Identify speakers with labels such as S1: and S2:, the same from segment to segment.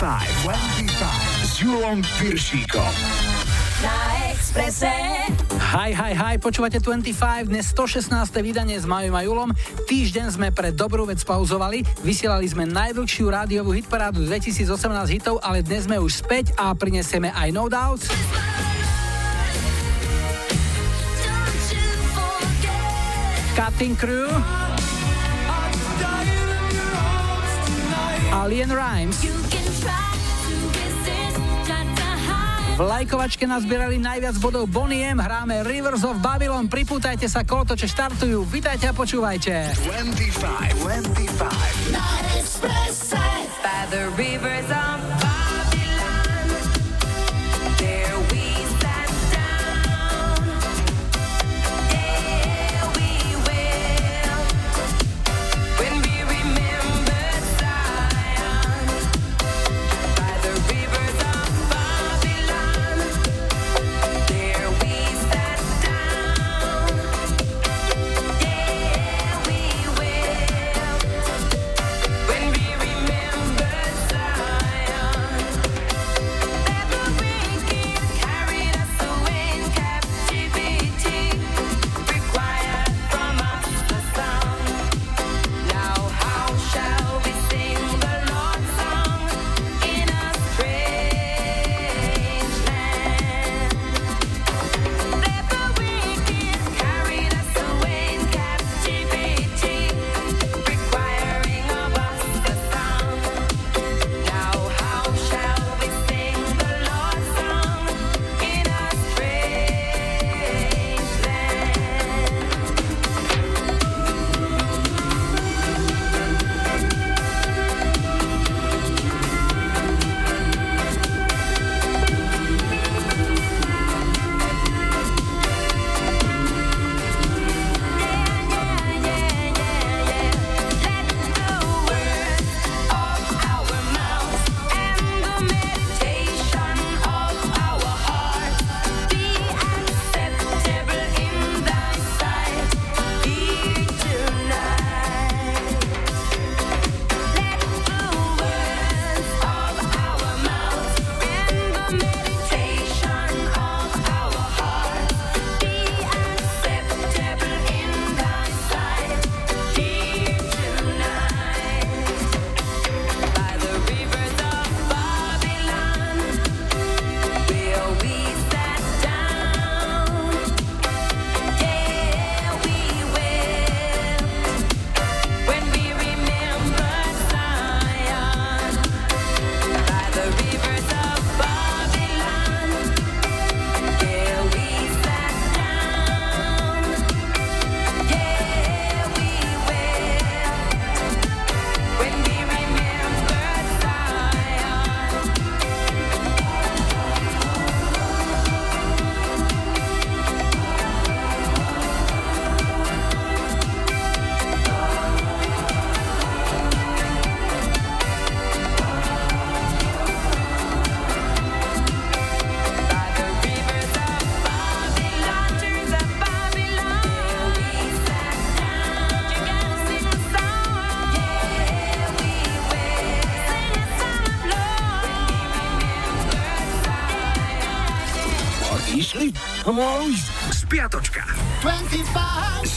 S1: 25 s Julom Piršíkom.
S2: Na Exprese.
S3: Hi, hi, hi, počúvate 25, dnes 116. vydanie s Majom a Julom. Týždeň sme pre dobrú vec pauzovali, vysielali sme najdlhšiu rádiovú hitparádu 2018 hitov, ale dnes sme už späť a prinesieme aj No Doubts. Cutting Crew. Alien Rhymes. V lajkovačke nazbierali najviac bodov Bonnie M. Hráme Rivers of Babylon. Pripútajte sa, kolotoče štartujú. Vítajte a počúvajte.
S1: 25, 25.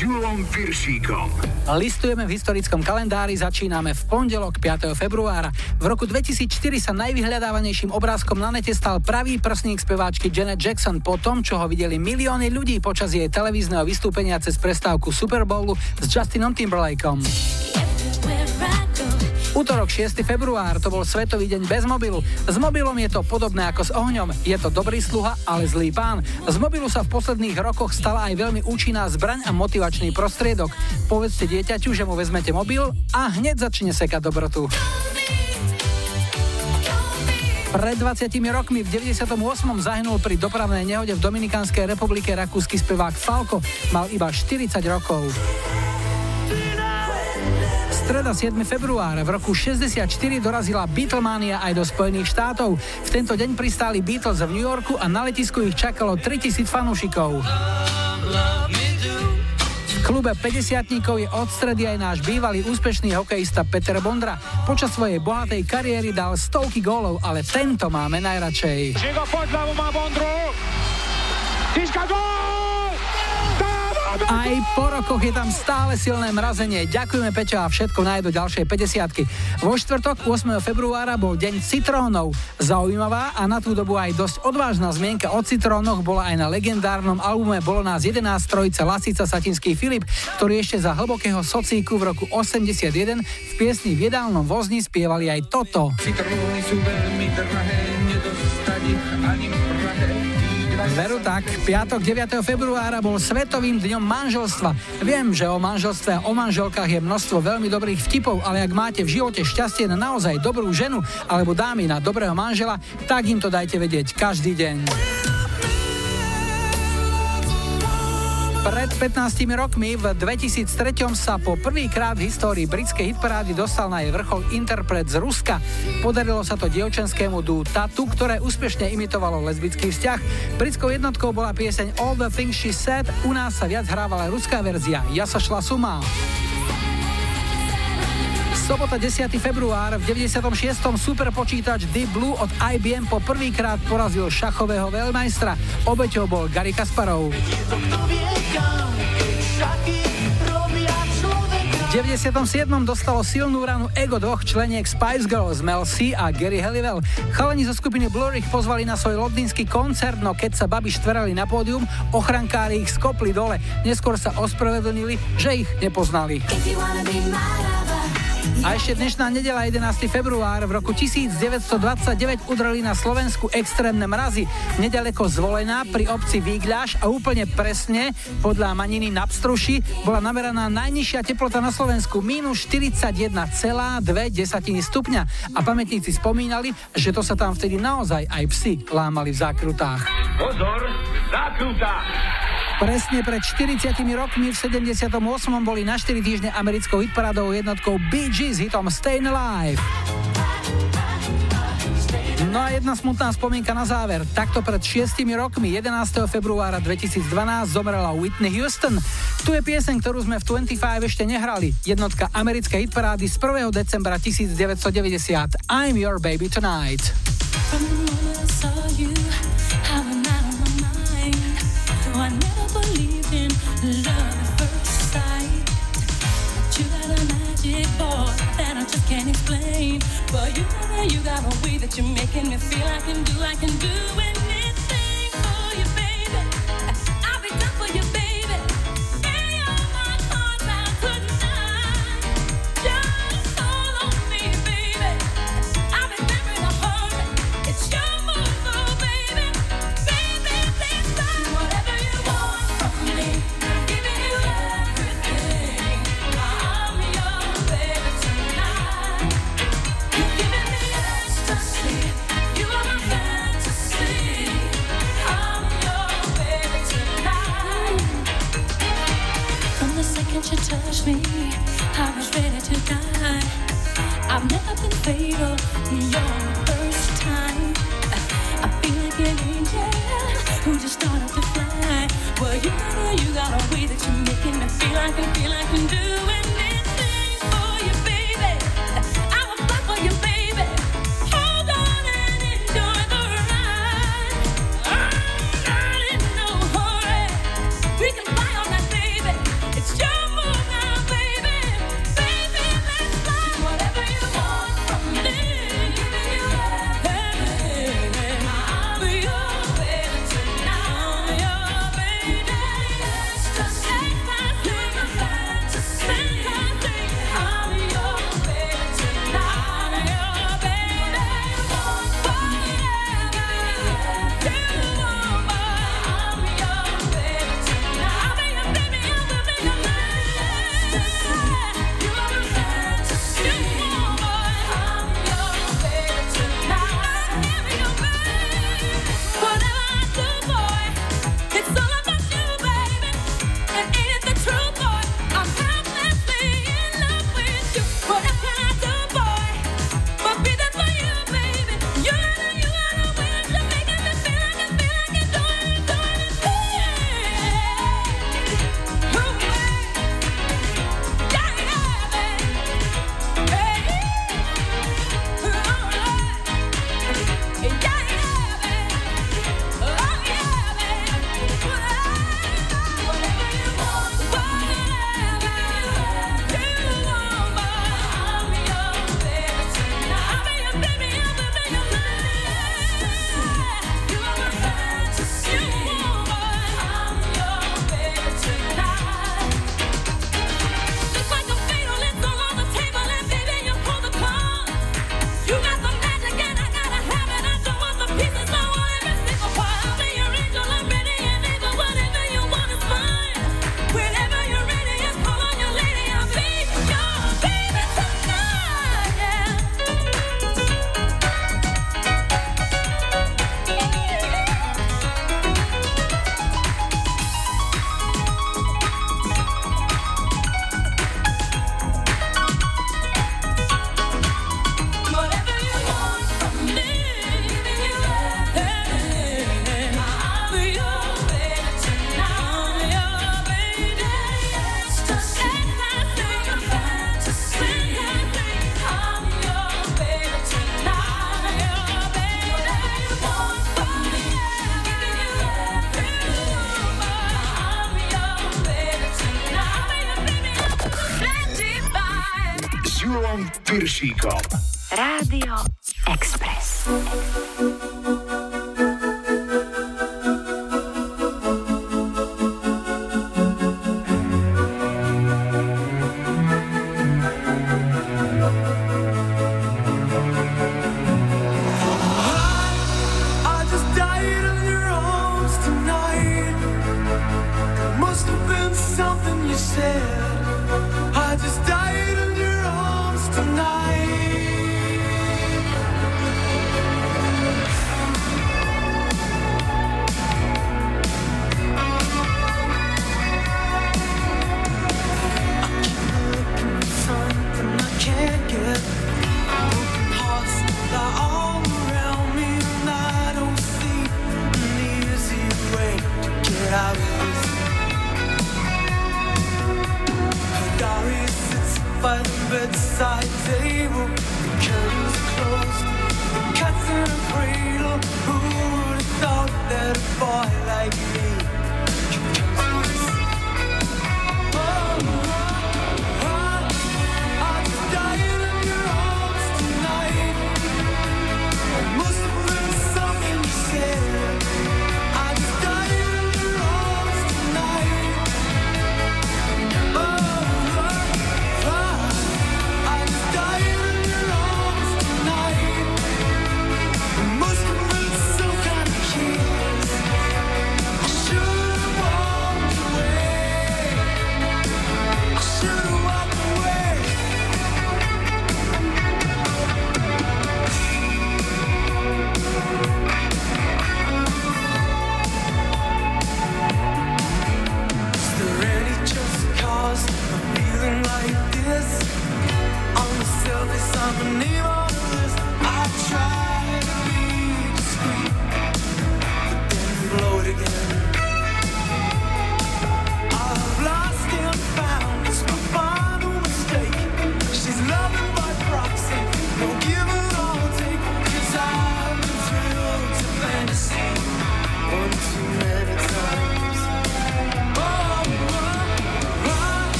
S1: S Julom Piršíkom.
S3: Listujeme v historickom kalendári, začíname v pondelok 5. februára. V roku 2004 sa najvyhľadávanejším obrázkom na nete stal pravý prsník speváčky Janet Jackson po tom, čo ho videli milióny ľudí počas jej televízneho vystúpenia cez prestávku Super Bowlu s Justinom Timberlakeom. Útorok 6. február to bol Svetový deň bez mobilu. S mobilom je to podobné ako s ohňom. Je to dobrý sluha, ale zlý pán. Z mobilu sa v posledných rokoch stala aj veľmi účinná zbraň a motivačný prostriedok. Povedzte dieťaťu, že mu vezmete mobil a hneď začne sekať dobrotu. Pred 20 rokmi v 98. zahynul pri dopravnej nehode v Dominikánskej republike rakúsky spevák Falko. Mal iba 40 rokov streda 7. február v roku 64 dorazila Beatlemania aj do Spojených štátov. V tento deň pristáli Beatles v New Yorku a na letisku ich čakalo 3000 fanúšikov. V klube 50 je od stredy aj náš bývalý úspešný hokejista Peter Bondra. Počas svojej bohatej kariéry dal stovky gólov, ale tento máme najradšej. Žigo, poď má Bondru! gól! Aj po rokoch je tam stále silné mrazenie. Ďakujeme Peťo a všetko nájdu ďalšie 50 Vo štvrtok 8. februára bol deň citrónov. Zaujímavá a na tú dobu aj dosť odvážna zmienka o citrónoch bola aj na legendárnom albume Bolo nás 11 trojice Lasica Satinský Filip, ktorý ešte za hlbokého socíku v roku 81 v piesni v jedálnom vozni spievali aj toto. Citróny sú veľmi drahé, Veru tak, piatok 9. februára bol Svetovým dňom manželstva. Viem, že o manželstve a o manželkách je množstvo veľmi dobrých vtipov, ale ak máte v živote šťastie na naozaj dobrú ženu alebo dámy na dobrého manžela, tak im to dajte vedieť každý deň. Pred 15 rokmi v 2003 sa po prvýkrát v histórii britskej hitparády dostal na jej vrchol interpret z Ruska. Podarilo sa to dievčenskému dú Tatu, ktoré úspešne imitovalo lesbický vzťah. Britskou jednotkou bola pieseň All the Things She Said, u nás sa viac hrávala ruská verzia Ja sa šla suma. Sobota 10. február v 96. superpočítač Deep Blue od IBM po prvýkrát porazil šachového veľmajstra. Obeťou bol Gary Kasparov. V 97. dostalo silnú ranu ego dvoch členiek Spice Girls, Mel C a Gary Halliwell. Chalani zo skupiny Blurich pozvali na svoj londýnsky koncert, no keď sa babi štverali na pódium, ochrankári ich skopli dole. Neskôr sa ospravedlnili, že ich nepoznali. A ešte dnešná nedela 11. február v roku 1929 udreli na Slovensku extrémne mrazy. Nedaleko zvolená pri obci Výgľaš a úplne presne podľa maniny na Pstruši bola nameraná najnižšia teplota na Slovensku minus 41,2 stupňa. A pamätníci spomínali, že to sa tam vtedy naozaj aj psi lámali v zákrutách. Pozor, zákrutá! Presne pred 40 rokmi v 78. boli na 4 týždne americkou hitparádovou jednotkou Bee Gees hitom Stayin' Alive. No a jedna smutná spomienka na záver. Takto pred 6 rokmi, 11. februára 2012, zomrela Whitney Houston. Tu je pieseň, ktorú sme v 25 ešte nehrali. Jednotka americkej hitparády z 1. decembra 1990. I'm your baby tonight. But you. Know you got a way that you're making me feel. I can do, I can do anything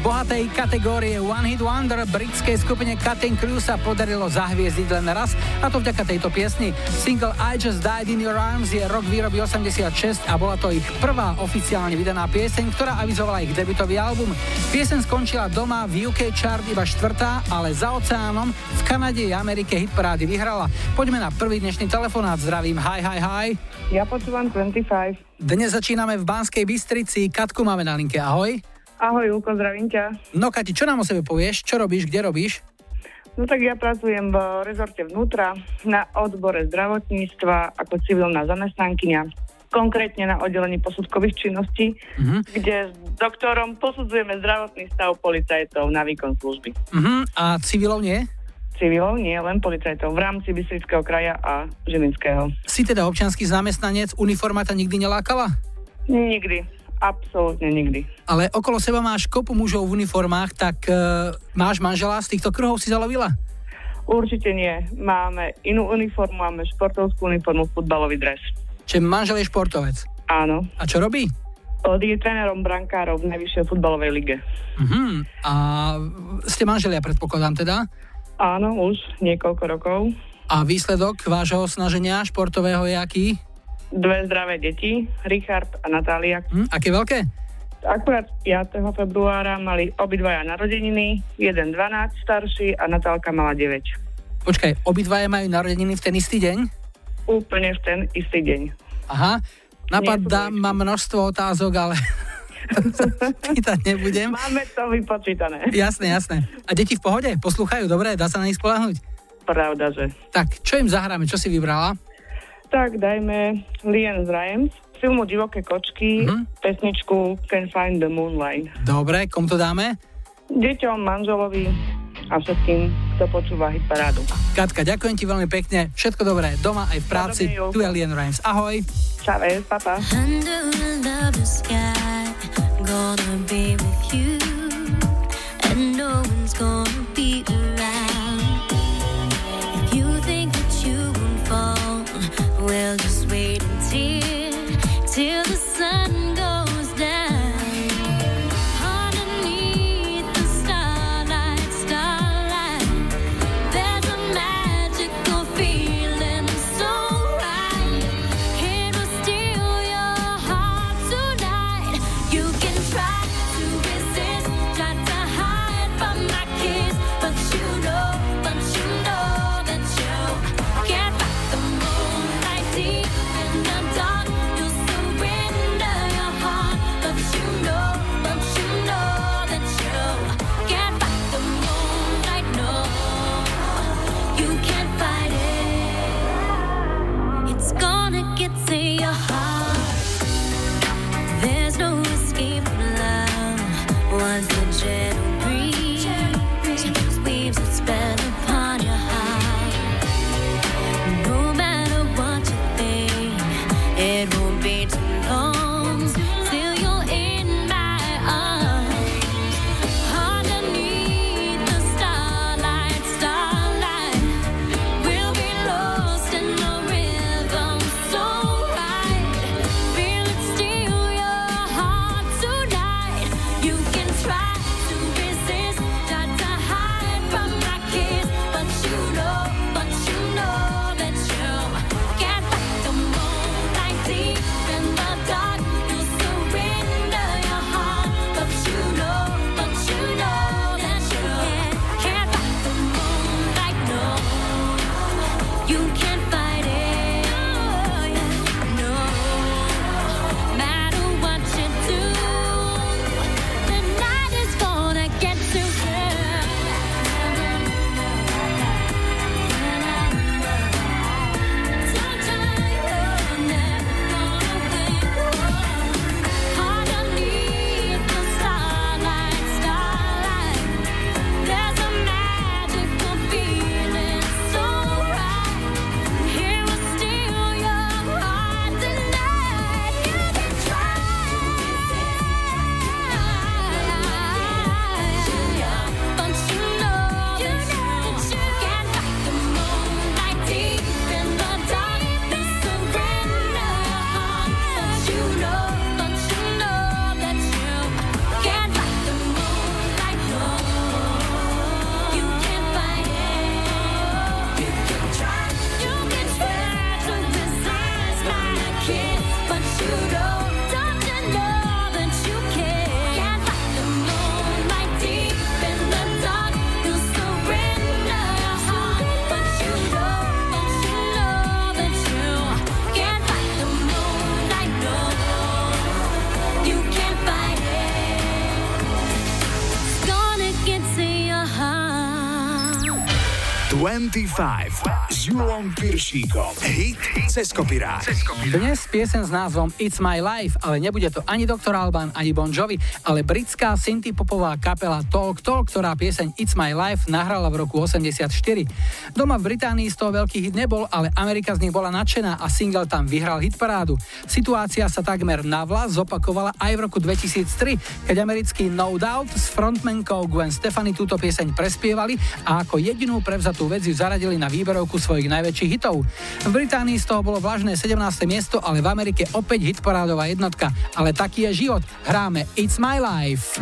S3: bohatej kategórie One Hit Wonder britskej skupine Cutting Crew sa podarilo zahviezdiť len raz a to vďaka tejto piesni. Single I Just Died in Your Arms je rok výroby 86 a bola to ich prvá oficiálne vydaná pieseň, ktorá avizovala ich debutový album. Pieseň skončila doma v UK chart iba štvrtá, ale za oceánom v Kanade a Amerike hitparády vyhrala. Poďme na prvý dnešný telefonát. Zdravím, hi, hi, hi.
S4: Ja počúvam 25.
S3: Dnes začíname v Banskej Bystrici. Katku máme na linke, ahoj.
S4: Ahoj, Julko, zdravím ťa.
S3: No Kati, čo nám o sebe povieš? Čo robíš, kde robíš?
S4: No tak ja pracujem v rezorte vnútra na odbore zdravotníctva ako civilná zamestnankyňa konkrétne na oddelení posudkových činností, uh-huh. kde s doktorom posudzujeme zdravotný stav policajtov na výkon služby.
S3: Uh-huh. A civilov nie?
S4: Civilov nie, len policajtov v rámci Bystrického kraja a Žilinského.
S3: Si teda občanský zamestnanec, uniforma ta nikdy nelákala?
S4: Nikdy
S5: Absolútne nikdy.
S3: Ale okolo seba máš kopu mužov v uniformách, tak uh, máš manžela z týchto kruhov si zalovila?
S5: Určite nie. Máme inú uniformu, máme športovskú uniformu, futbalový dres.
S3: Čiže manžel je športovec?
S5: Áno.
S3: A čo robí?
S5: Je trénerom brankárov v najvyššej futbalovej lige.
S3: Uh-huh. A ste manželia, predpokladám teda?
S5: Áno, už niekoľko rokov.
S3: A výsledok vášho snaženia športového je aký?
S5: Dve zdravé deti, Richard a Natália.
S3: Hm, aké veľké?
S5: Akurát 5. februára mali obidvaja narodeniny, jeden 12 starší a Natálka mala 9.
S3: Počkaj, obidvaja majú narodeniny v ten istý deň?
S5: Úplne v ten istý deň.
S3: Aha, napadá ma množstvo otázok, ale pýtať nebudem.
S5: Máme to vypočítané.
S3: Jasné, jasné. A deti v pohode? Poslúchajú? Dobre, dá sa na nich spolahnuť?
S5: Pravda, že.
S3: Tak, čo im zahráme? Čo si vybrala?
S5: Tak dajme Lian Rhymes, filmu Divoké kočky, mm-hmm. pesničku Can Find the Moonlight.
S3: Dobre, kom to dáme?
S5: Deťom, manželovi a všetkým, kto počúva hit parádu.
S3: Katka, ďakujem ti veľmi pekne. Všetko dobré doma aj v práci. Tu je Lian Rhymes. Ahoj.
S5: Čave, papa. Gonna be with you, and no one's gonna 25.
S6: s Julom Piršíkom. Hit cez kopirát.
S3: Dnes piesen s názvom It's My Life, ale nebude to ani Dr. Alban, ani Bon Jovi, ale britská synthpopová kapela Talk Talk, ktorá pieseň It's My Life nahrala v roku 84. Doma v Británii z toho veľký hit nebol, ale Amerika z nich bola nadšená a single tam vyhral hitparádu. Situácia sa takmer navlas zopakovala aj v roku 2003, keď americký No Doubt s frontmankou Gwen Stefani túto pieseň prespievali a ako jedinú prevzatú vec ju zaradili na výberovku svojich najväčších hitov. V Británii z toho bolo vlažné 17. miesto, ale v Amerike opäť hitparádová jednotka. Ale taký je život. Hráme It's My Life.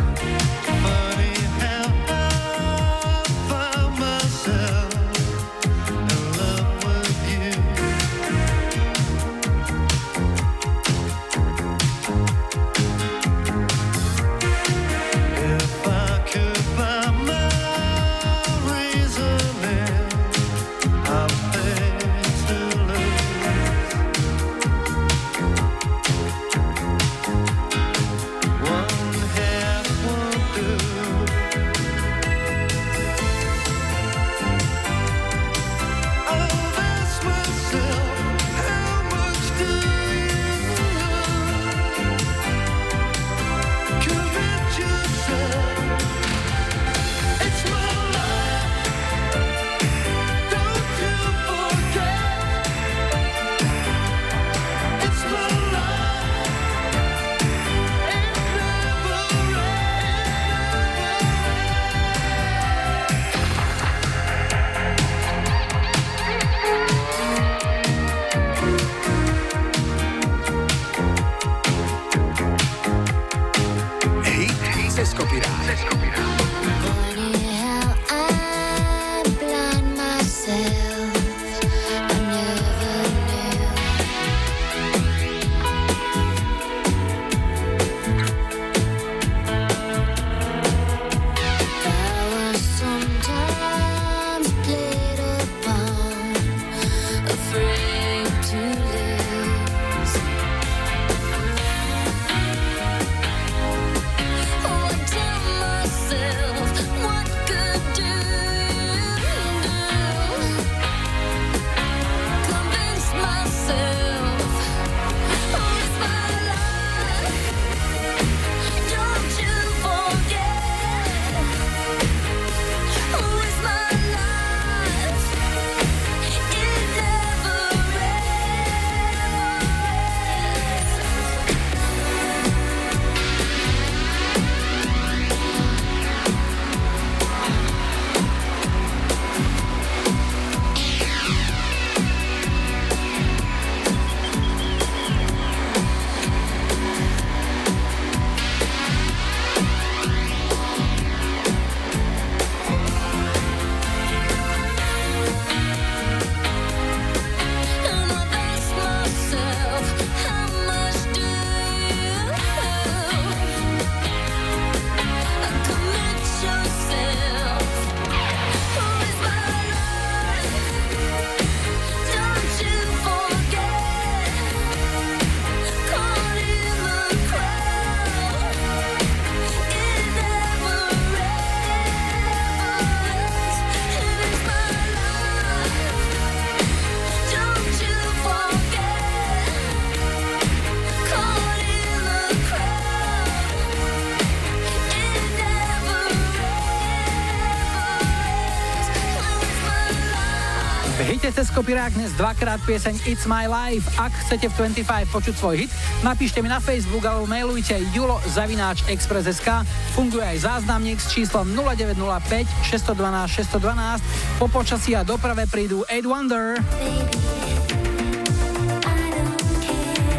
S3: Kopirák dnes dvakrát pieseň It's My Life. Ak chcete v 25 počuť svoj hit, napíšte mi na Facebook alebo mailujte julo zavináč express.sk. Funguje aj záznamník s číslom 0905 612 612. Po počasí a doprave prídu 8 Wonder.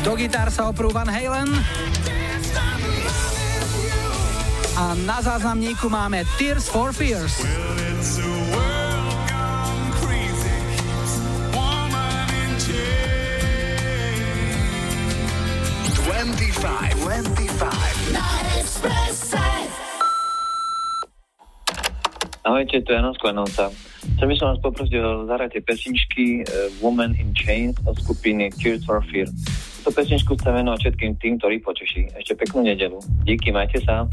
S3: Do gitár sa oprú Van Halen. A na záznamníku máme Tears for Fears.
S6: 25, 25. Na
S7: Ahojte, to je Jana Sklenovca. Chcem by som vás poprosiť o zahrajte pesničky uh, Woman in Chains od skupiny Tears for Fear. Túto pesničku chcem venovať všetkým tým, ktorí počeší. Ešte peknú nedelu. Díky, majte sa.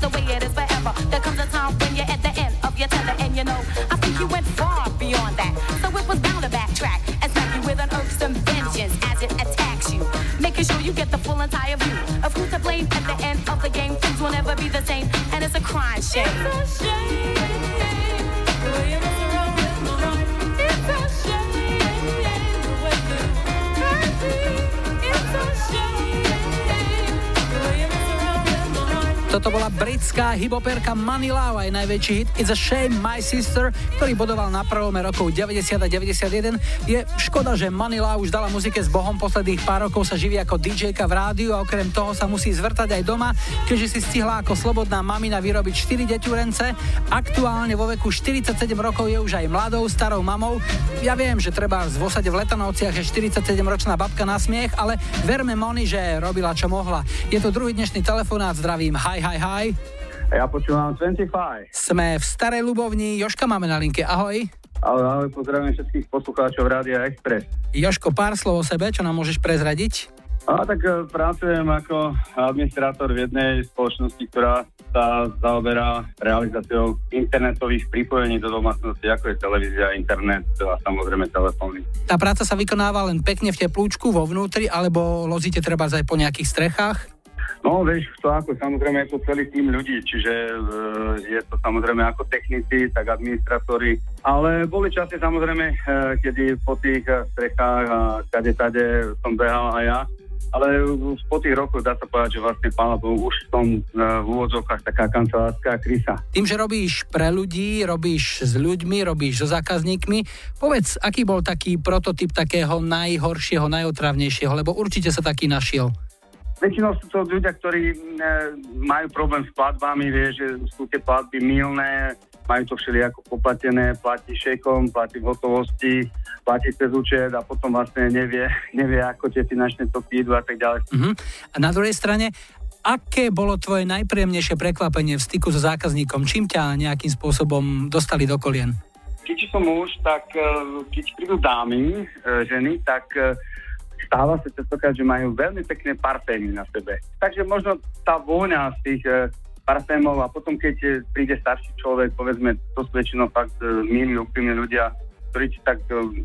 S1: The way it is
S3: britská Money Love, aj najväčší hit It's a Shame My Sister, ktorý bodoval na prvome rokov 90 a 91. Je škoda, že Money Love už dala muzike s Bohom, posledných pár rokov sa živí ako dj v rádiu a okrem toho sa musí zvrtať aj doma, keďže si stihla ako slobodná mamina vyrobiť 4 deťurence. Aktuálne vo veku 47 rokov je už aj mladou, starou mamou. Ja viem, že treba v osade v Letanovciach je 47-ročná babka na smiech, ale verme Moni, že robila čo mohla. Je to druhý dnešný telefonát, zdravím, hi, hi, hi.
S8: Ja počúvam 25.
S3: Sme v Starej Ľubovni, Joška máme na linke, ahoj.
S8: Ale, ale pozdravím všetkých poslucháčov Rádia Express.
S3: Joško, pár slov o sebe, čo nám môžeš prezradiť?
S8: A tak e, pracujem ako administrátor v jednej spoločnosti, ktorá sa zaoberá realizáciou internetových pripojení do domácnosti, ako je televízia, internet a samozrejme telefóny.
S3: Tá práca sa vykonáva len pekne v teplúčku vo vnútri, alebo lozíte treba aj po nejakých strechách?
S8: No, vieš, to ako samozrejme je to celý tým ľudí, čiže e, je to samozrejme ako technici, tak administratóri, ale boli časy samozrejme, e, kedy po tých e, strechách a kade tade som behal aj ja, ale už po tých rokoch dá sa povedať, že vlastne pána Bohu, už som e, v úvodzovkách taká kancelárska krysa.
S3: Tým, že robíš pre ľudí, robíš s ľuďmi, robíš so zákazníkmi, povedz, aký bol taký prototyp takého najhoršieho, najotravnejšieho, lebo určite sa taký našiel.
S8: Väčšinou sú to ľudia, ktorí e, majú problém s platbami, vieš, že sú tie platby milné, majú to všelijako poplatené, platí šekom, platí v hotovosti, platí cez účet a potom vlastne nevie, nevie ako tie finančné toky idú a tak ďalej.
S3: Uh-huh. A na druhej strane, aké bolo tvoje najpríjemnejšie prekvapenie v styku so zákazníkom? Čím ťa nejakým spôsobom dostali do kolien?
S8: Keď som muž, tak e, keď prídu dámy, e, ženy, tak stáva sa častokrát, že majú veľmi pekné parfémy na sebe. Takže možno tá vôňa z tých e, parfémov a potom, keď e, príde starší človek, povedzme, to sú väčšinou fakt e, milí, úprimní ľudia, ktorí ti tak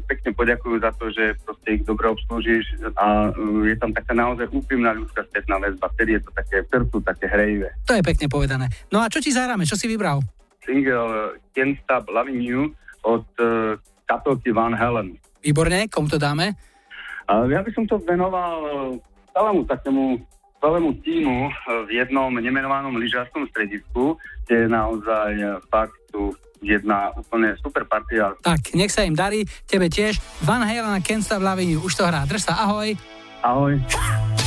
S8: pekne poďakujú za to, že proste ich dobre obslúžiš a je tam taká naozaj úprimná ľudská spätná väzba. Vtedy je to také srdcu, také hrejivé.
S3: To je pekne povedané. No a čo ti zahráme? Čo si vybral?
S8: Single Can't Stop Loving You od e, kapelky Van Halen.
S3: Výborne, komu to dáme?
S8: A ja by som to venoval e, celému takému celému týmu e, v jednom nemenovanom lyžárskom stredisku, kde naozaj e, fakt tu jedna úplne super partia.
S3: Tak, nech sa im darí, tebe tiež. Van Halen a Stop Loving You, už to hrá. Drž sa, ahoj.
S8: Ahoj.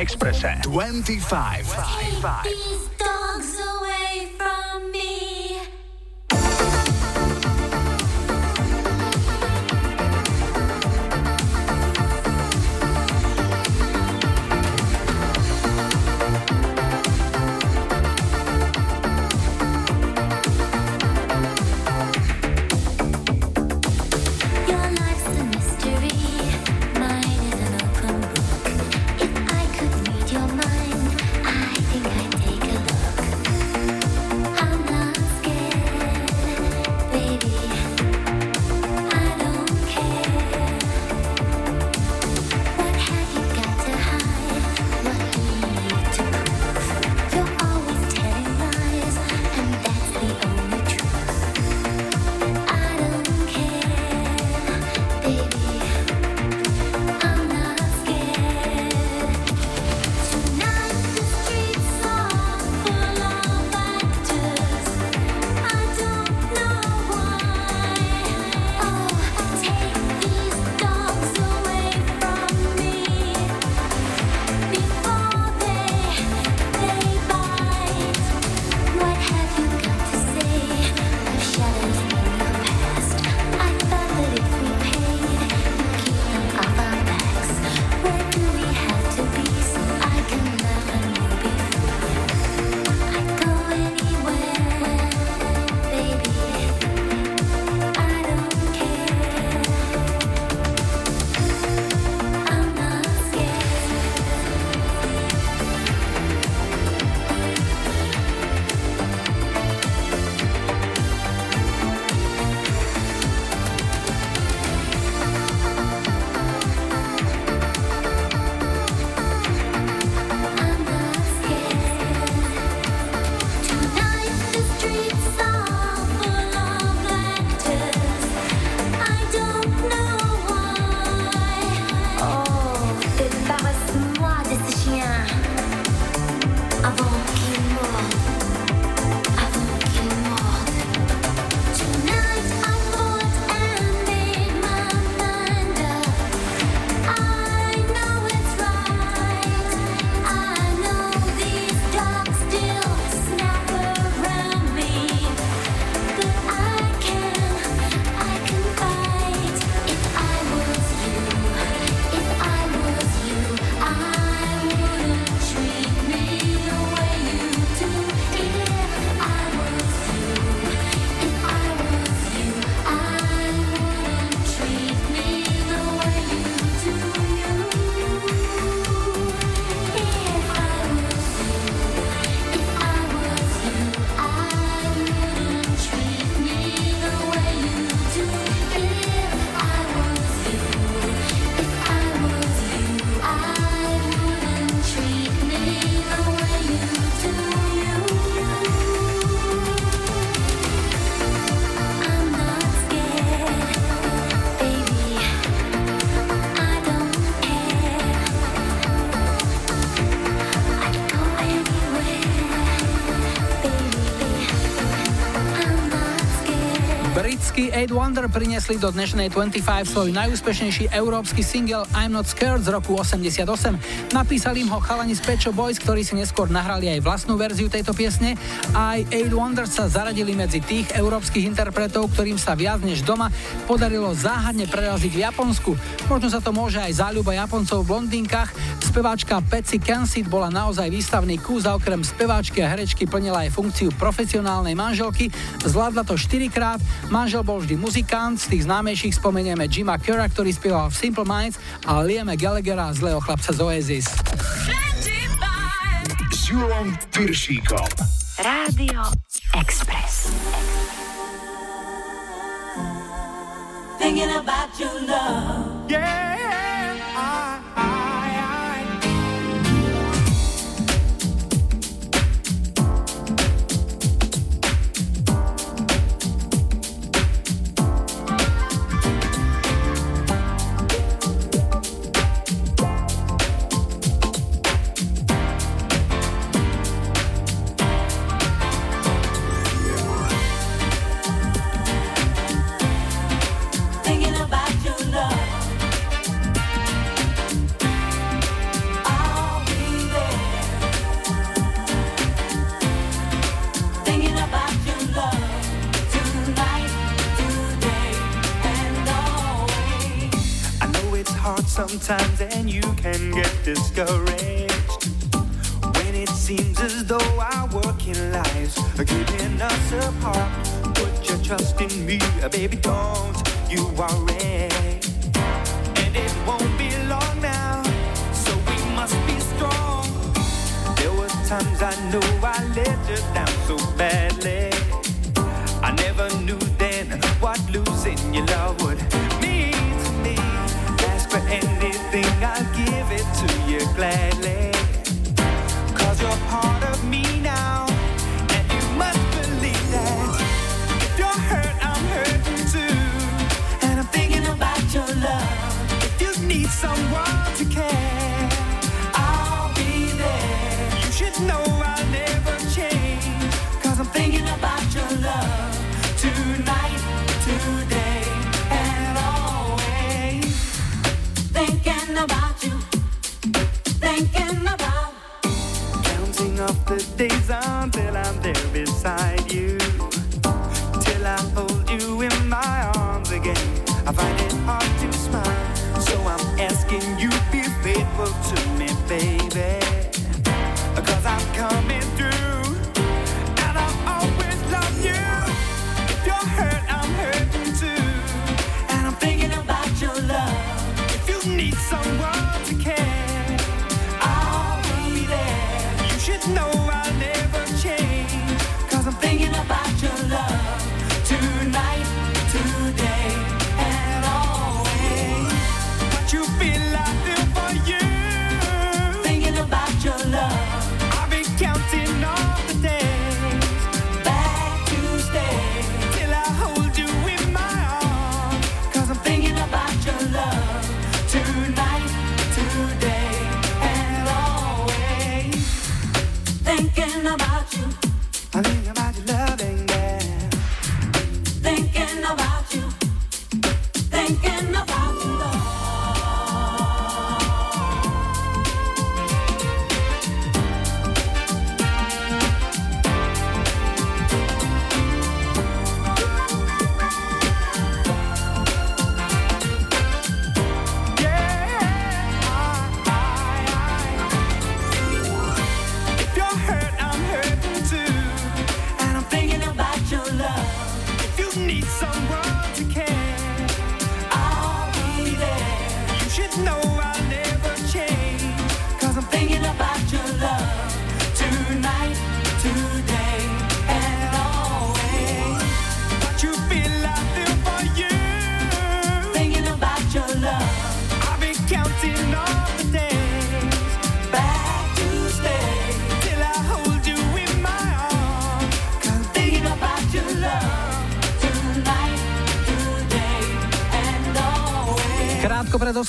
S5: Exprese. Na Exprese. 25.
S3: Mother priniesli do dnešnej 25 svoj najúspešnejší európsky single I'm Not Scared z roku 88. Napísali im ho chalani z Pecho Boys, ktorí si neskôr nahrali aj vlastnú verziu tejto piesne. Aj Aid Wonders sa zaradili medzi tých európskych interpretov, ktorým sa viac než doma podarilo záhadne preraziť v Japonsku. Možno sa to môže aj záľuba Japoncov v Londýnkach, speváčka Patsy Kensit bola naozaj výstavný kúz a okrem speváčky a herečky plnila aj funkciu profesionálnej manželky. Zvládla to 4 krát, manžel bol vždy muzikant, z tých známejších spomenieme Jima Kera, ktorý spieval v Simple Minds a Liame Gallaghera, zlého chlapca z Oasis.
S6: S Julom
S9: Rádio Express.
S1: Thinking about your love.
S10: Yeah.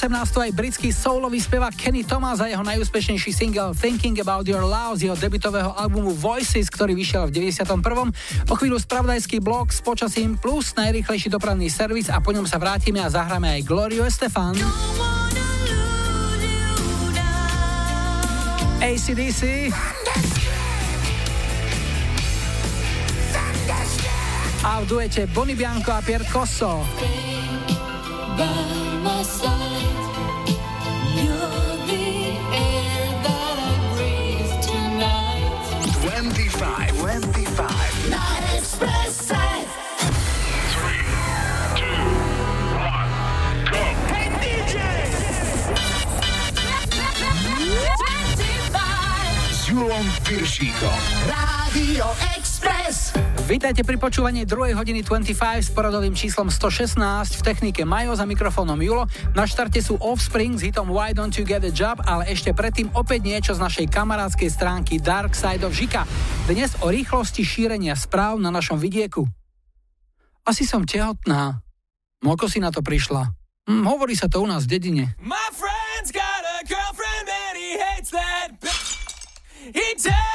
S3: 18. aj britský soulový spevák Kenny Thomas a jeho najúspešnejší single Thinking About Your Love z jeho debutového albumu Voices, ktorý vyšiel v 91. O chvíľu spravodajský blok s počasím plus najrýchlejší dopravný servis a po ňom sa vrátime a zahráme aj Glorio Estefan. ACDC. A v duete Bonnie Bianco a Pier Cosso. Vítajte pri počúvaní 2. hodiny 25 s poradovým číslom 116 v technike Majo za mikrofónom Julo. Na štarte sú Offspring s hitom Why Don't You Get a Job, ale ešte predtým opäť niečo z našej kamarádskej stránky Dark Side of Žika. Dnes o rýchlosti šírenia správ na našom vidieku. Asi som tehotná. Moko si na to prišla. Hm, hovorí sa to u nás v dedine.
S11: My friend's got a girlfriend and he hates that. He tells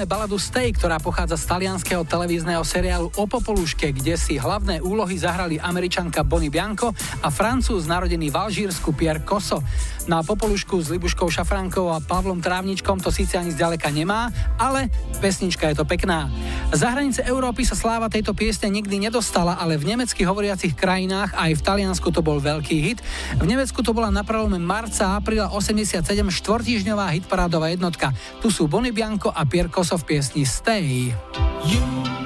S3: máme baladu Stay, ktorá pochádza z talianského televízneho seriálu O Popoluške, kde si hlavné úlohy zahrali američanka Bonnie Bianco a francúz narodený v Alžírsku Pierre Cosso. Na Popolušku s Libuškou Šafránkou a Pavlom Trávničkom to síce ani zďaleka nemá, ale pesnička je to pekná. Za hranice Európy sa sláva tejto piesne nikdy nedostala, ale v nemecky hovoriacich krajinách aj v Taliansku to bol veľký hit. V Nemecku to bola na prelome marca a apríla 87 štvortýždňová hitparádová jednotka. Tu sú Bonnie Bianco a Pierre v piesni Stay.
S12: You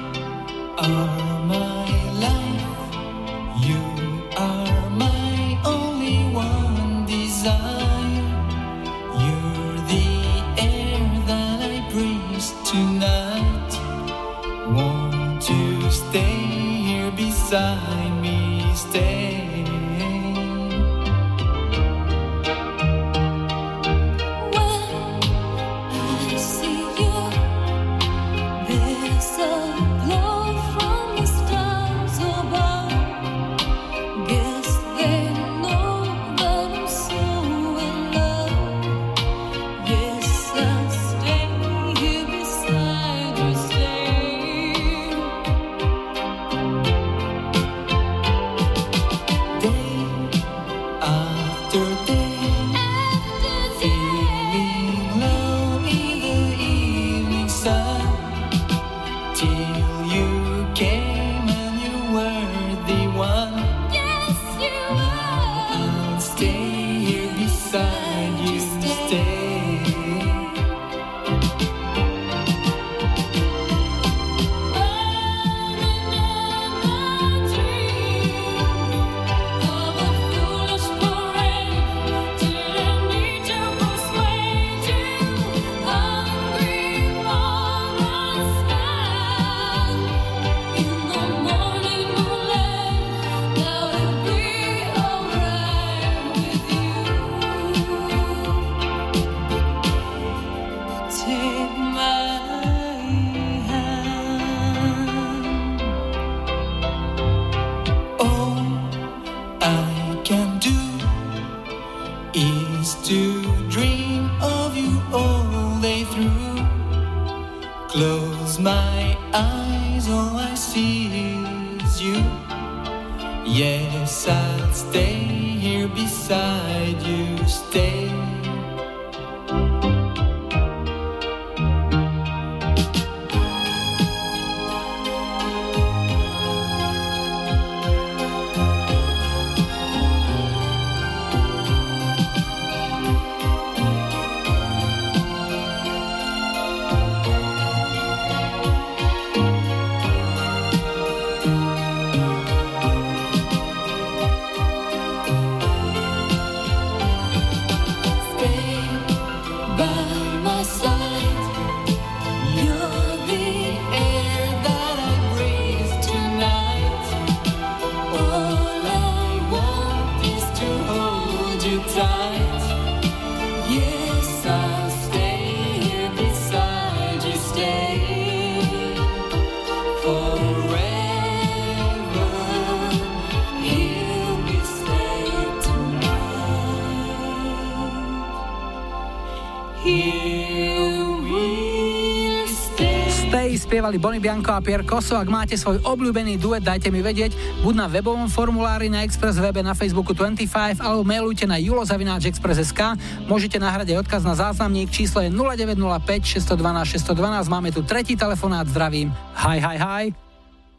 S3: spievali Bonnie Bianco a Pier Koso. Ak máte svoj obľúbený duet, dajte mi vedieť. Buď na webovom formulári na Express webe na Facebooku 25 alebo mailujte na julozavináčexpress.sk. Môžete nahrať aj odkaz na záznamník. Číslo je 0905 612 612. Máme tu tretí telefonát. Zdravím. Hi, hi, hi.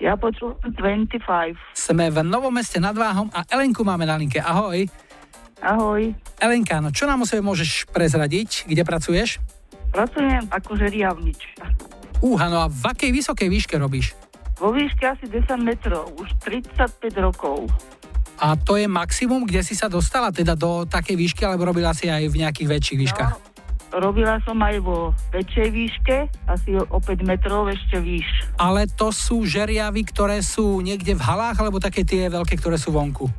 S13: Ja počúvam 25.
S3: Sme v Novom meste nad Váhom a Elenku máme na linke. Ahoj.
S13: Ahoj.
S3: Elenka, no čo nám o sebe môžeš prezradiť? Kde pracuješ?
S13: Pracujem ako žeriavnička.
S3: Úha, no a v akej vysokej výške robíš?
S13: Vo výške asi 10 metrov, už 35 rokov.
S3: A to je maximum, kde si sa dostala teda do takej výšky, alebo robila si aj v nejakých väčších výškach?
S13: Robila som aj vo väčšej výške, asi o 5 metrov ešte výš.
S3: Ale to sú žeriavy, ktoré sú niekde v halách, alebo také tie veľké, ktoré sú vonku?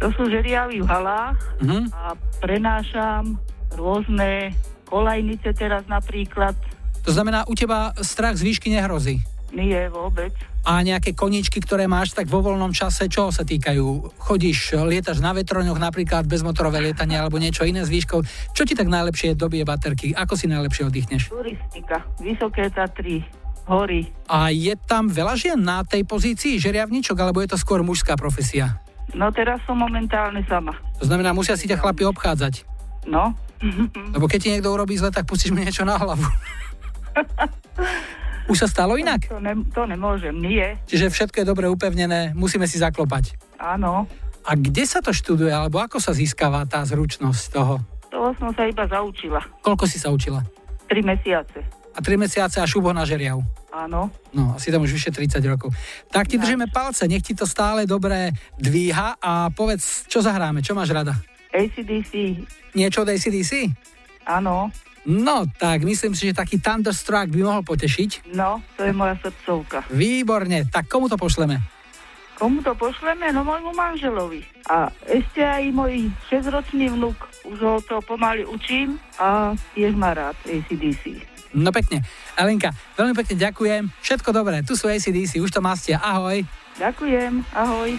S13: To sú žeriavy v halách
S3: Mhm.
S13: a prenášam rôzne kolajnice teraz napríklad.
S3: To znamená, u teba strach z výšky nehrozí.
S13: Nie vôbec.
S3: A nejaké koničky, ktoré máš tak vo voľnom čase, čo sa týkajú? Chodíš, lietaš na vetroňoch napríklad, bezmotorové lietanie alebo niečo iné s výškou. Čo ti tak najlepšie dobije baterky? Ako si najlepšie oddychneš?
S13: Turistika, Vysoké Tatry, hory.
S3: A je tam veľa žien na tej pozícii žeriavničok, alebo je to skôr mužská profesia?
S13: No teraz som momentálne sama.
S3: To znamená, musia si ťa chlapi obchádzať.
S13: No.
S3: Lebo keď ti niekto urobí zle, tak pustíš mi niečo na hlavu. Už sa stalo inak?
S13: To, ne, to nemôžem, nie.
S3: Čiže všetko je dobre upevnené, musíme si zaklopať.
S13: Áno.
S3: A kde sa to študuje, alebo ako sa získava tá zručnosť toho?
S13: To som sa iba zaučila.
S3: Koľko si sa učila?
S13: 3 mesiace.
S3: A 3 mesiace a šubo na žeriav.
S13: Áno.
S3: No, asi tam už vyše 30 rokov. Tak ti držíme palce, nech ti to stále dobre dvíha a povedz, čo zahráme, čo máš rada?
S13: ACDC.
S3: Niečo od ACDC?
S13: Áno.
S3: No, tak myslím si, že taký Thunderstruck by mohol potešiť.
S13: No, to je moja srdcovka.
S3: Výborne, tak komu to pošleme?
S13: Komu to pošleme? No môjmu manželovi. A ešte aj môj 6-ročný vnuk. Už ho to pomaly učím a tiež má rád ACDC.
S3: No pekne. Elenka, veľmi pekne ďakujem. Všetko dobré, tu sú ACDC, už to mastia. Ahoj.
S13: Ďakujem, ahoj.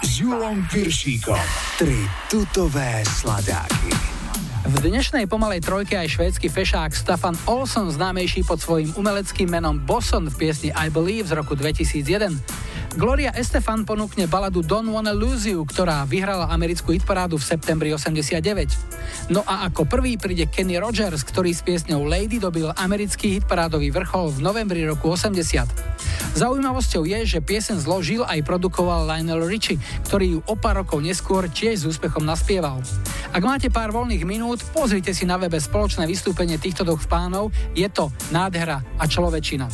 S6: S Julom Piršíkom. Tri tutové sladáky.
S3: V dnešnej pomalej trojke aj švédsky fešák Stefan Olson, známejší pod svojím umeleckým menom Bosson v piesni I Believe z roku 2001. Gloria Estefan ponúkne baladu Don't Wanna Lose You, ktorá vyhrala americkú hitparádu v septembri 89. No a ako prvý príde Kenny Rogers, ktorý s piesňou Lady dobil americký hitparádový vrchol v novembri roku 80. Zaujímavosťou je, že piesen zložil aj produkoval Lionel Richie, ktorý ju o pár rokov neskôr tiež s úspechom naspieval. Ak máte pár voľných minút, pozrite si na webe spoločné vystúpenie týchto dvoch pánov, je to nádhera a človečina.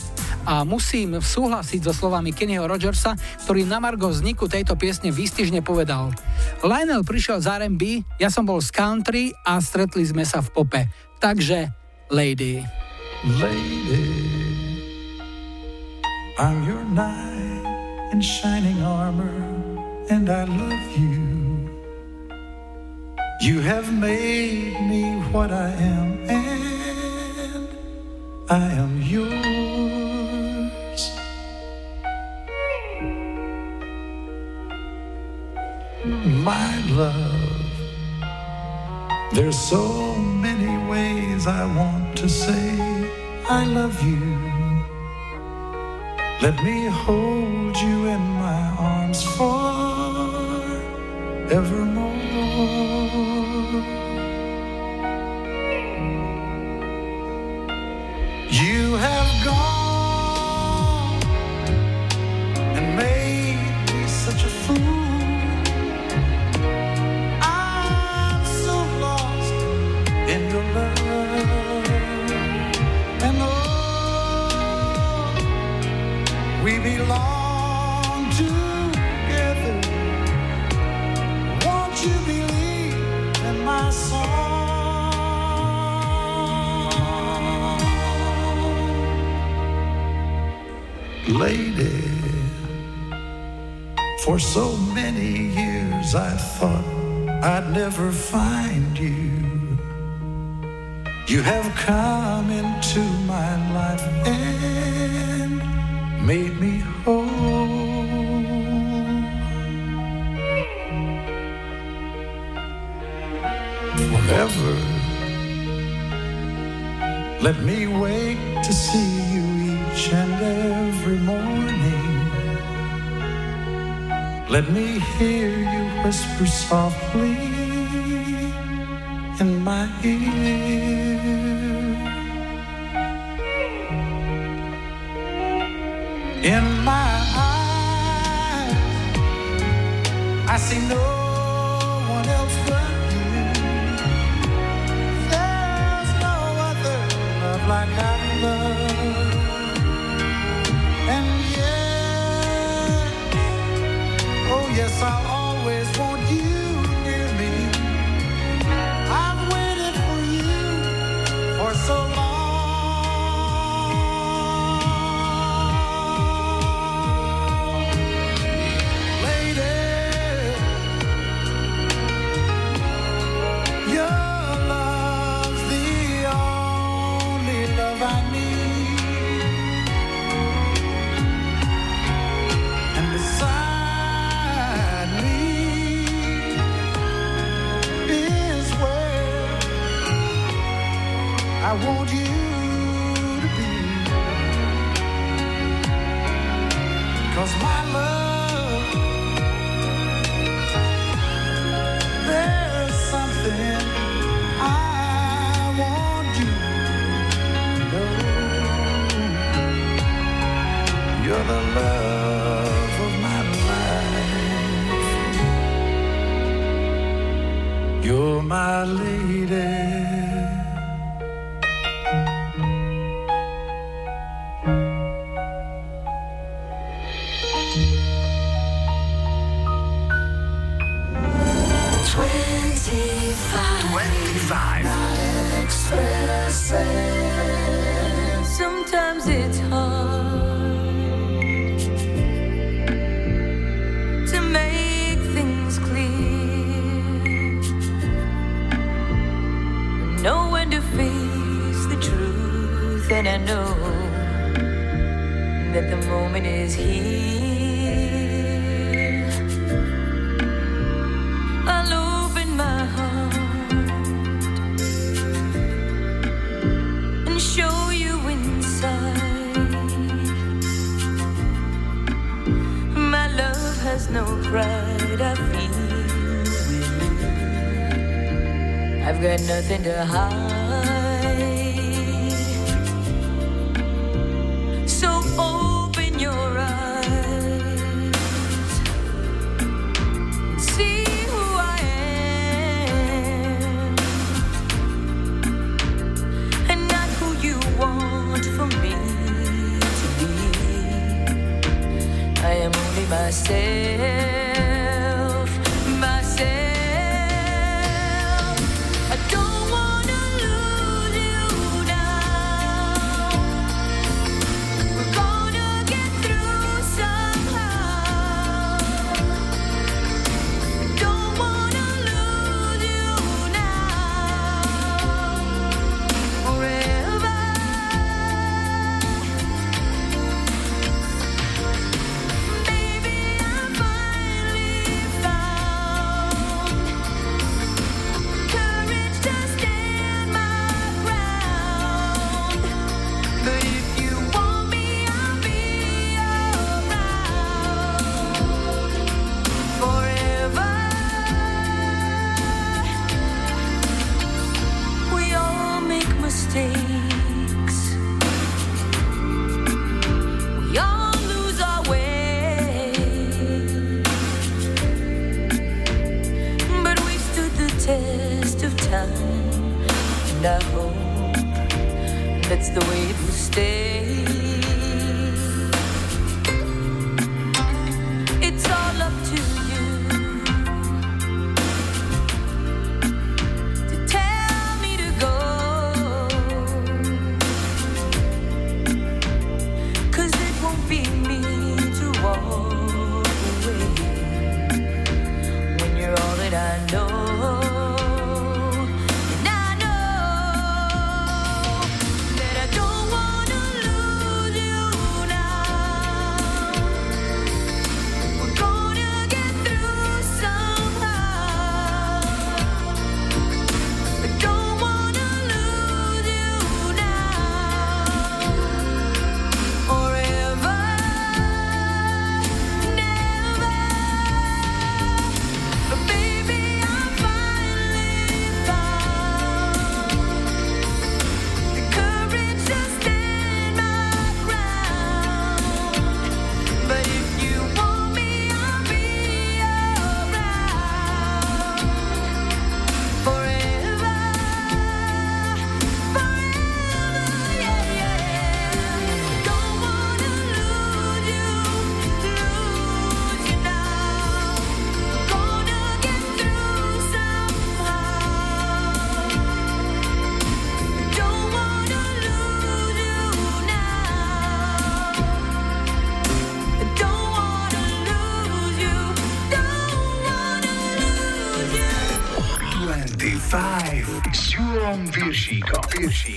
S3: A musím súhlasiť so slovami Kennyho Rogersa, ktorý na Margo vzniku tejto piesne výstižne povedal Lionel prišiel z R&B, ja som bol z country a stretli sme sa v pope. Takže, lady.
S14: Lady, I'm your knight in shining armor, and I love you. You have made me what I am, and I am yours. My love, there's so many ways I want to say I love you. Let me hold you in my arms forevermore. For so many years I thought I'd never find you. You have come into my life and made me whole. Forever, let me wait to see you each and every Let me hear you whisper softly.
S1: Sometimes it's hard to make things clear. I know when to face the truth, and I know that the moment is here. no pride I feel. I've got nothing to hide.
S6: I said.
S3: Virgin.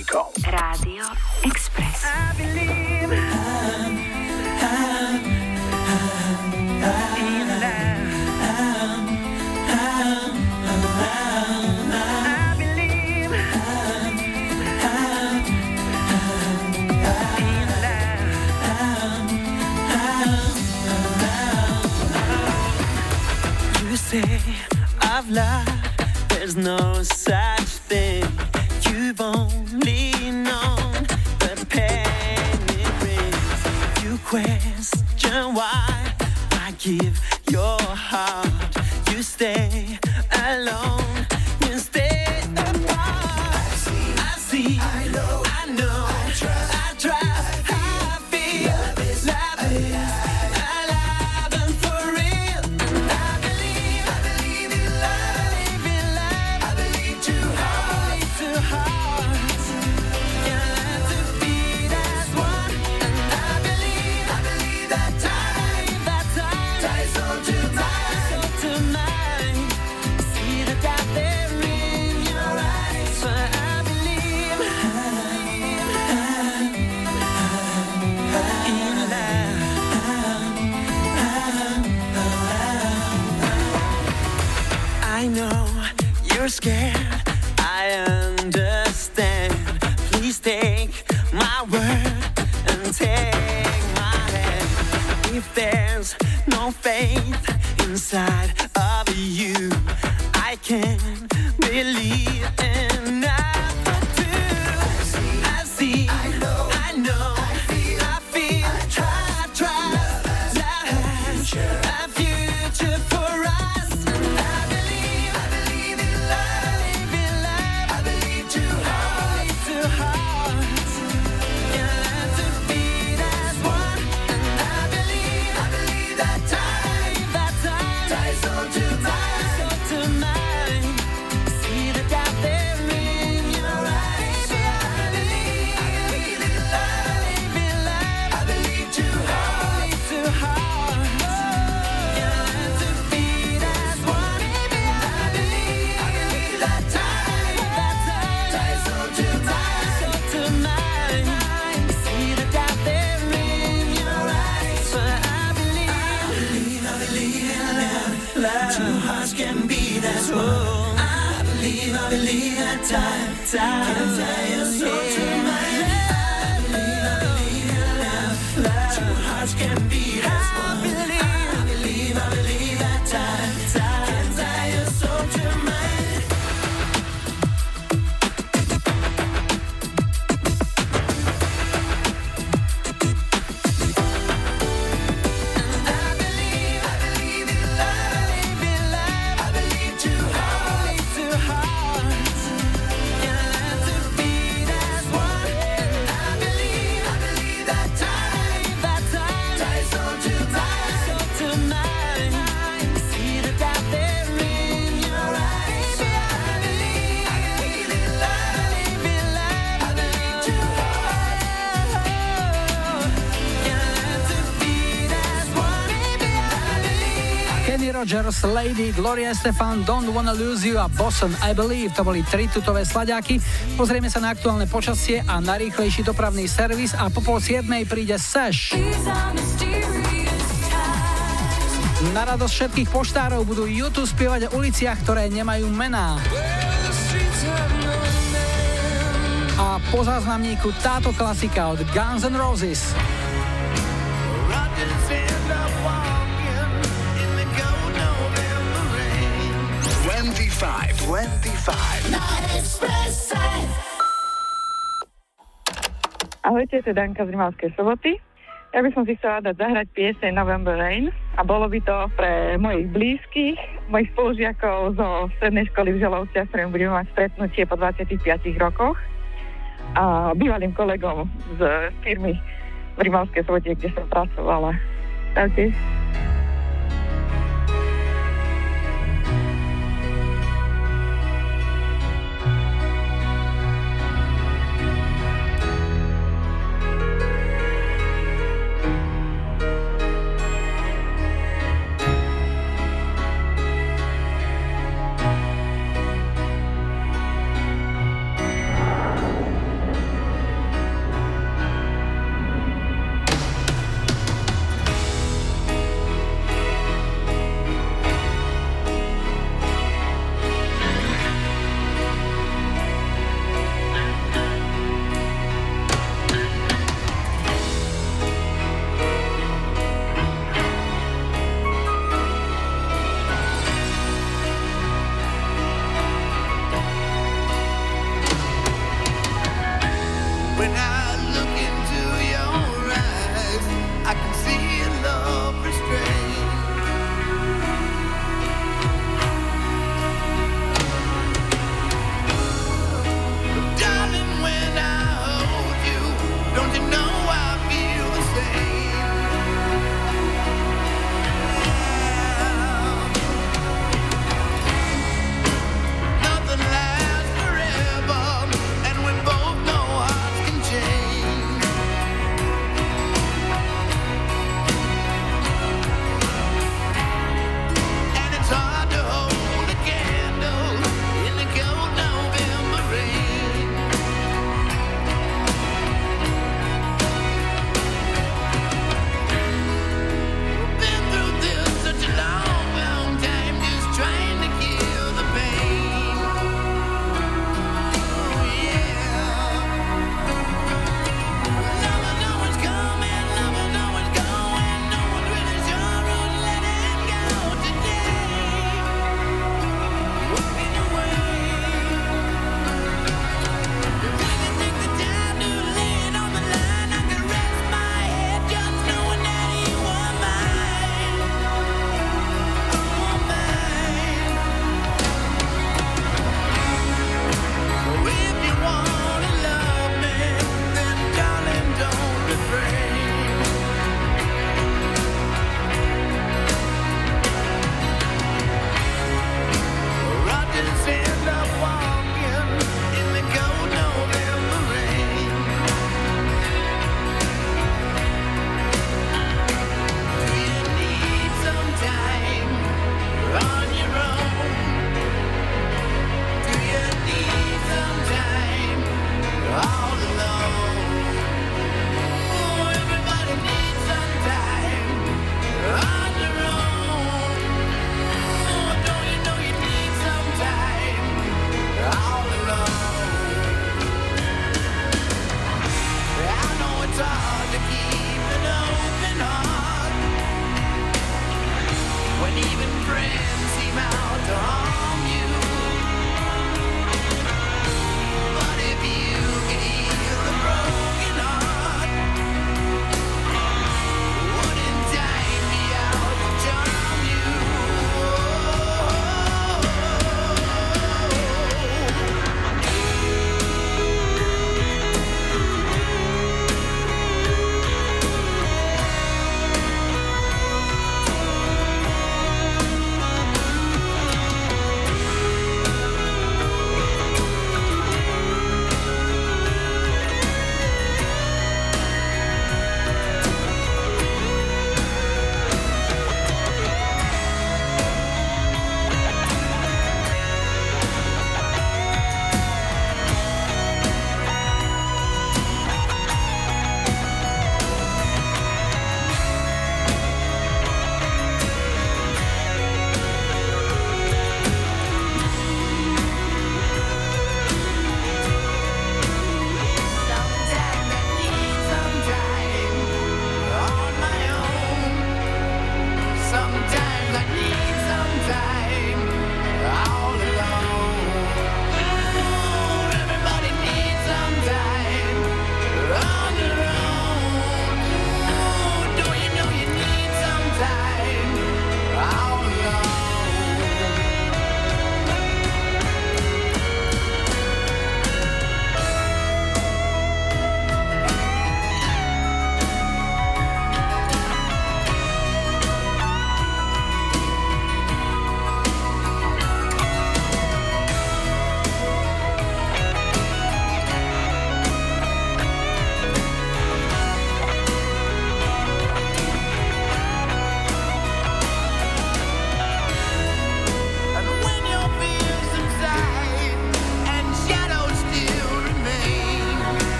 S3: Girls, Lady, Gloria Stefan, Don't Wanna Lose You a Boston I Believe. To boli tri tutové slaďáky. Pozrieme sa na aktuálne počasie a na rýchlejší dopravný servis a po pol siedmej príde Seš. Na radosť všetkých poštárov budú YouTube spievať o uliciach, ktoré nemajú mená. A po záznamníku táto klasika od Guns N' Roses.
S15: Ahojte, to je Danka z Rimavskej soboty. Ja by som si chcela dať zahrať pieseň November Rain a bolo by to pre mojich blízkych, mojich spolužiakov zo strednej školy v Želovciach, s ktorým budeme mať stretnutie po 25 rokoch a bývalým kolegom z firmy v Rimavskej sobote, kde som pracovala. Takže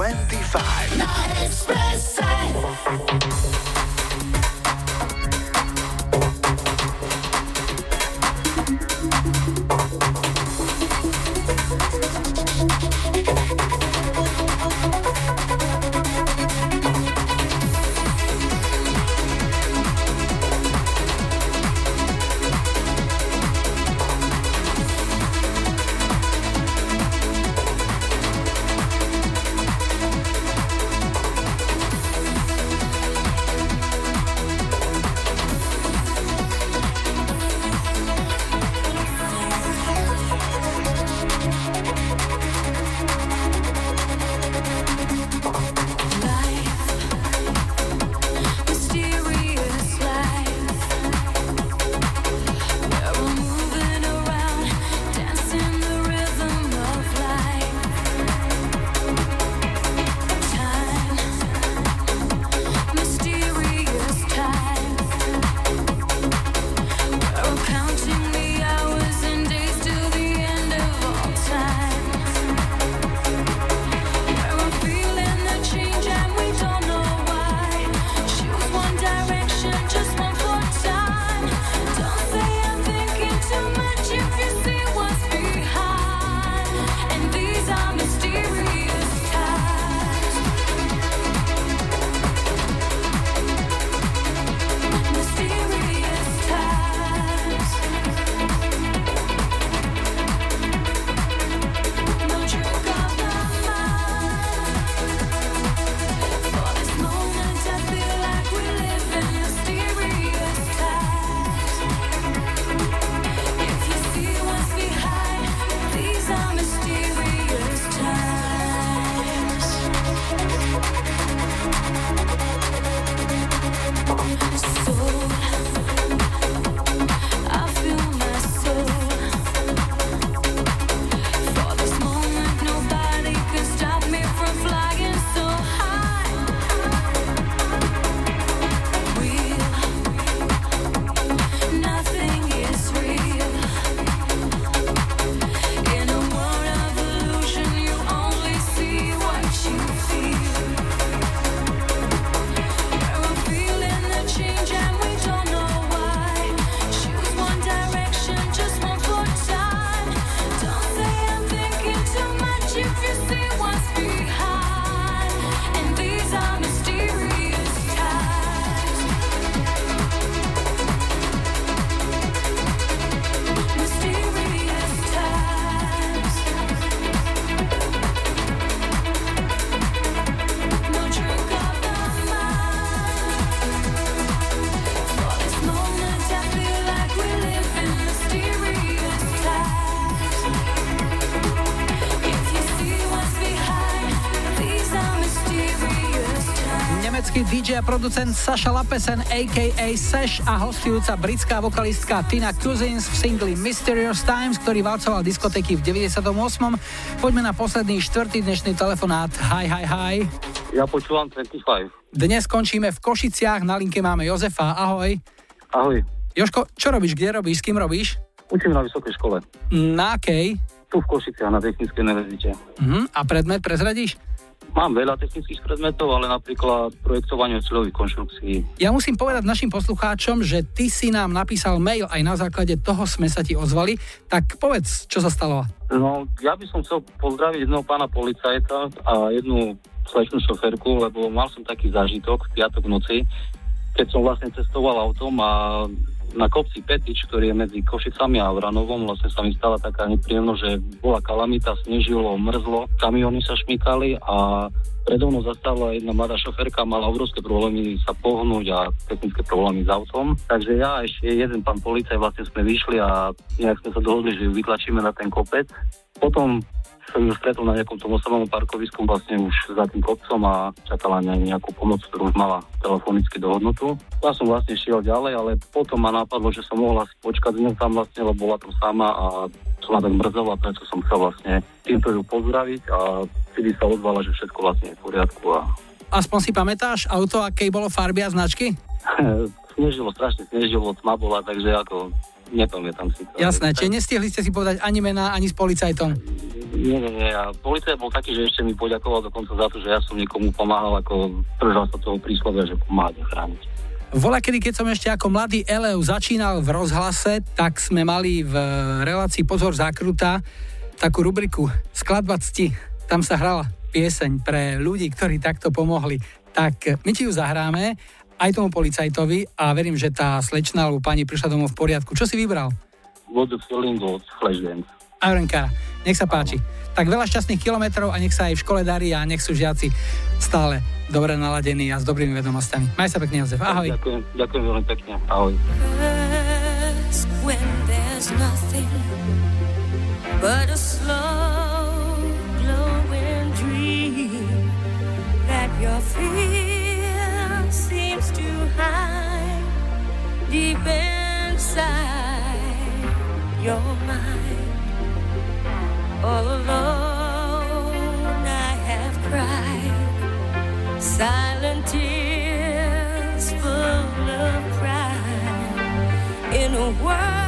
S6: 25.
S3: producent Sasha Lapesen aka Sash a hostujúca britská vokalistka Tina Cousins v singli Mysterious Times, ktorý valcoval diskotéky v 98. Poďme na posledný štvrtý dnešný telefonát. Hi, hi, hi.
S16: Ja počúvam 25.
S3: Dnes skončíme v Košiciach, na linke máme Jozefa. Ahoj.
S16: Ahoj.
S3: Joško, čo robíš, kde robíš, s kým robíš?
S16: Učím na vysokej škole.
S3: Na akej?
S16: Tu v Košiciach na Technickej univerzite.
S3: Mhm. A predmet prezradíš?
S16: Mám veľa technických predmetov, ale napríklad projektovanie oceľových konštrukcií.
S3: Ja musím povedať našim poslucháčom, že ty si nám napísal mail, aj na základe toho sme sa ti ozvali. Tak povedz, čo sa stalo.
S16: No, ja by som chcel pozdraviť jedného pána policajta a jednu slečnú šoferku, lebo mal som taký zážitok v piatok v noci, keď som vlastne cestoval autom a na kopci Petič, ktorý je medzi Košicami a Vranovom, vlastne sa mi stala taká nepríjemnosť, že bola kalamita, snežilo, mrzlo, kamiony sa šmykali a predo mnou zastala jedna mladá šoferka, mala obrovské problémy sa pohnúť a technické problémy s autom. Takže ja a ešte jeden pán policaj vlastne sme vyšli a nejak sme sa dohodli, že ju vytlačíme na ten kopec. Potom som ju stretol na nejakom tom osobnom parkovisku vlastne už za tým kopcom a čakala na nejakú pomoc, ktorú už mala telefonicky dohodnutú. Ja som vlastne šiel ďalej, ale potom ma napadlo, že som mohla počkať s ňou tam vlastne, lebo bola tam sama a som ma tak mrzela, preto som chcel vlastne týmto ju pozdraviť a vtedy sa ozvala, že všetko vlastne je v poriadku a
S3: Aspoň si pamätáš auto, akej bolo farby a značky?
S16: snežilo, strašne snežilo, tma bola, takže ako nepamätám si to.
S3: Jasné, čiže nestihli ste si povedať ani mená, ani s policajtom.
S16: Nie, nie, nie. A policajt bol taký, že ešte mi poďakoval dokonca za to, že ja som niekomu pomáhal, ako držal sa toho príslovia, že pomáhať a chrániť.
S3: Vola, kedy keď som ešte ako mladý Eleu začínal v rozhlase, tak sme mali v relácii Pozor zákruta takú rubriku Skladba cti. Tam sa hrala pieseň pre ľudí, ktorí takto pomohli. Tak my ti ju zahráme aj tomu policajtovi a verím, že tá slečna alebo pani prišla domov v poriadku. Čo si vybral?
S16: What the feeling was Flashdance.
S3: Iron Cara. Nech sa páči. Tak veľa šťastných kilometrov a nech sa aj v škole darí a nech sú žiaci stále dobre naladení a s dobrými vedomostami. Maj sa pekne, Jozef. Ahoj.
S16: Ďakujem, ďakujem veľmi pekne. Ahoj.
S1: First, when there's nothing but a slow glowing dream that your fear deep inside your mind. All alone, I have cried silent tears full of pride in a world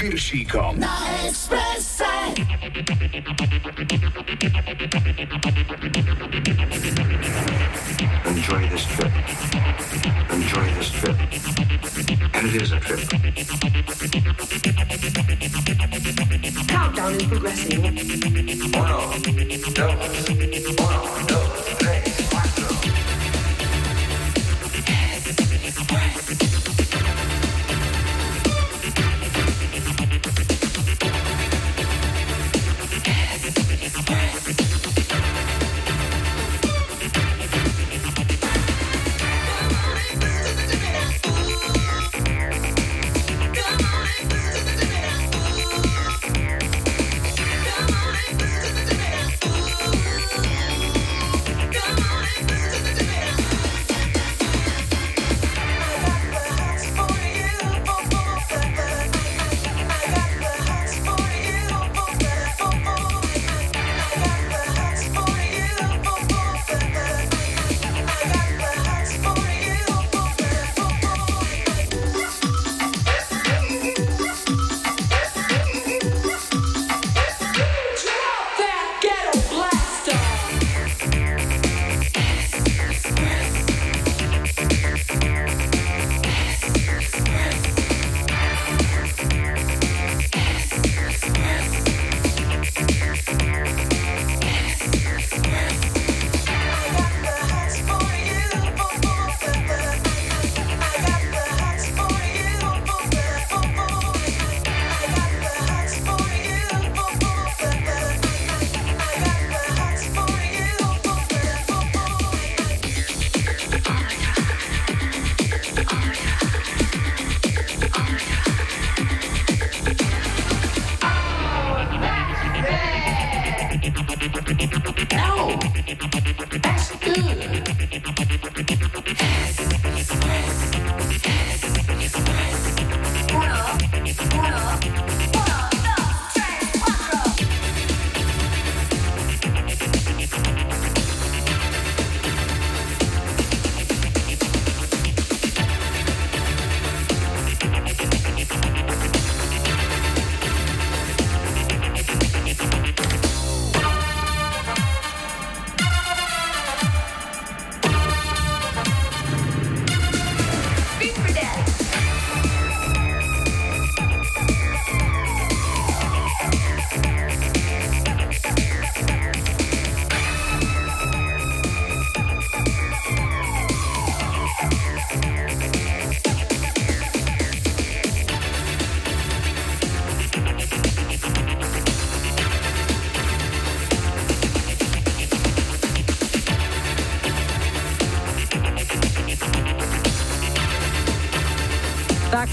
S6: Piršíkom.
S10: Na Expresse.
S17: Enjoy this trip. Enjoy this trip. And it is a trip.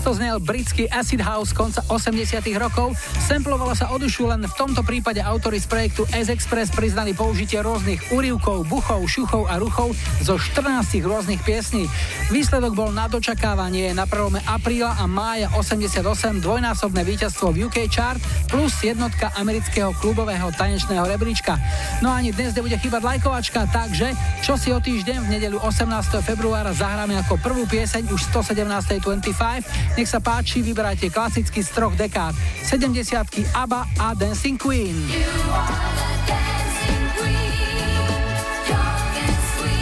S3: Takto znel britský Acid House konca 80 rokov. Samplovala sa o dušu, len v tomto prípade autory z projektu S-Express priznali použitie rôznych úrivkov, buchov, šuchov a ruchov zo 14 rôznych piesní. Výsledok bol na dočakávanie na prelome apríla a mája 88 dvojnásobné víťazstvo v UK chart plus jednotka amerického klubového tanečného rebríčka. No ani dnes nebude chýbať lajkovačka, takže čo si o týždeň v nedeľu 18. februára zahráme ako prvú pieseň už 117.25. Nech sa páči, vyberajte klasicky z troch dekád. 70 ABBA a Dancing Queen.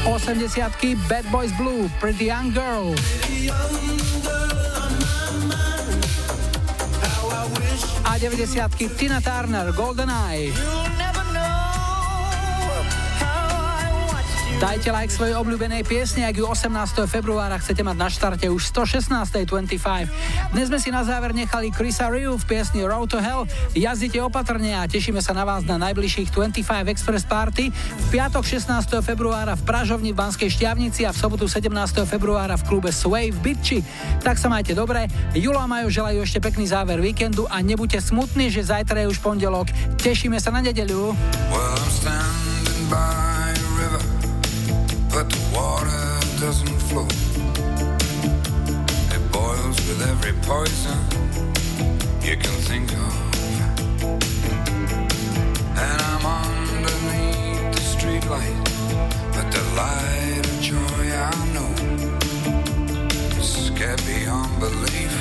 S3: 80 Bad Boys Blue, Pretty Young Girl. A 90 Tina Turner, Golden Eye. Dajte like svojej obľúbenej piesne, ak ju 18. februára chcete mať na štarte už 116.25. Dnes sme si na záver nechali Chrisa Ryu v piesni Road to Hell. Jazdite opatrne a tešíme sa na vás na najbližších 25 Express Party v piatok 16. februára v Pražovni v Banskej Šťavnici a v sobotu 17. februára v klube Sway v Bitči. Tak sa majte dobre. Julo a Majo želajú ešte pekný záver víkendu a nebuďte smutní, že zajtra je už pondelok. Tešíme sa na nedeľu.
S14: Every poison you can think of. And I'm underneath the streetlight, but the light of joy I know is
S18: scared beyond belief,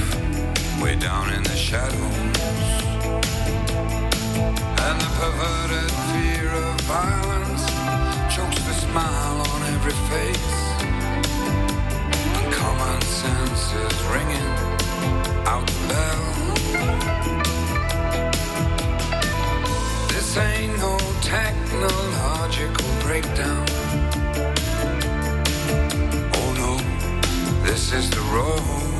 S18: way down in the shadows. And the perverted fear of violence chokes the smile on every face. And common sense is ringing out bell. This ain't no technological breakdown. Oh no, this is the road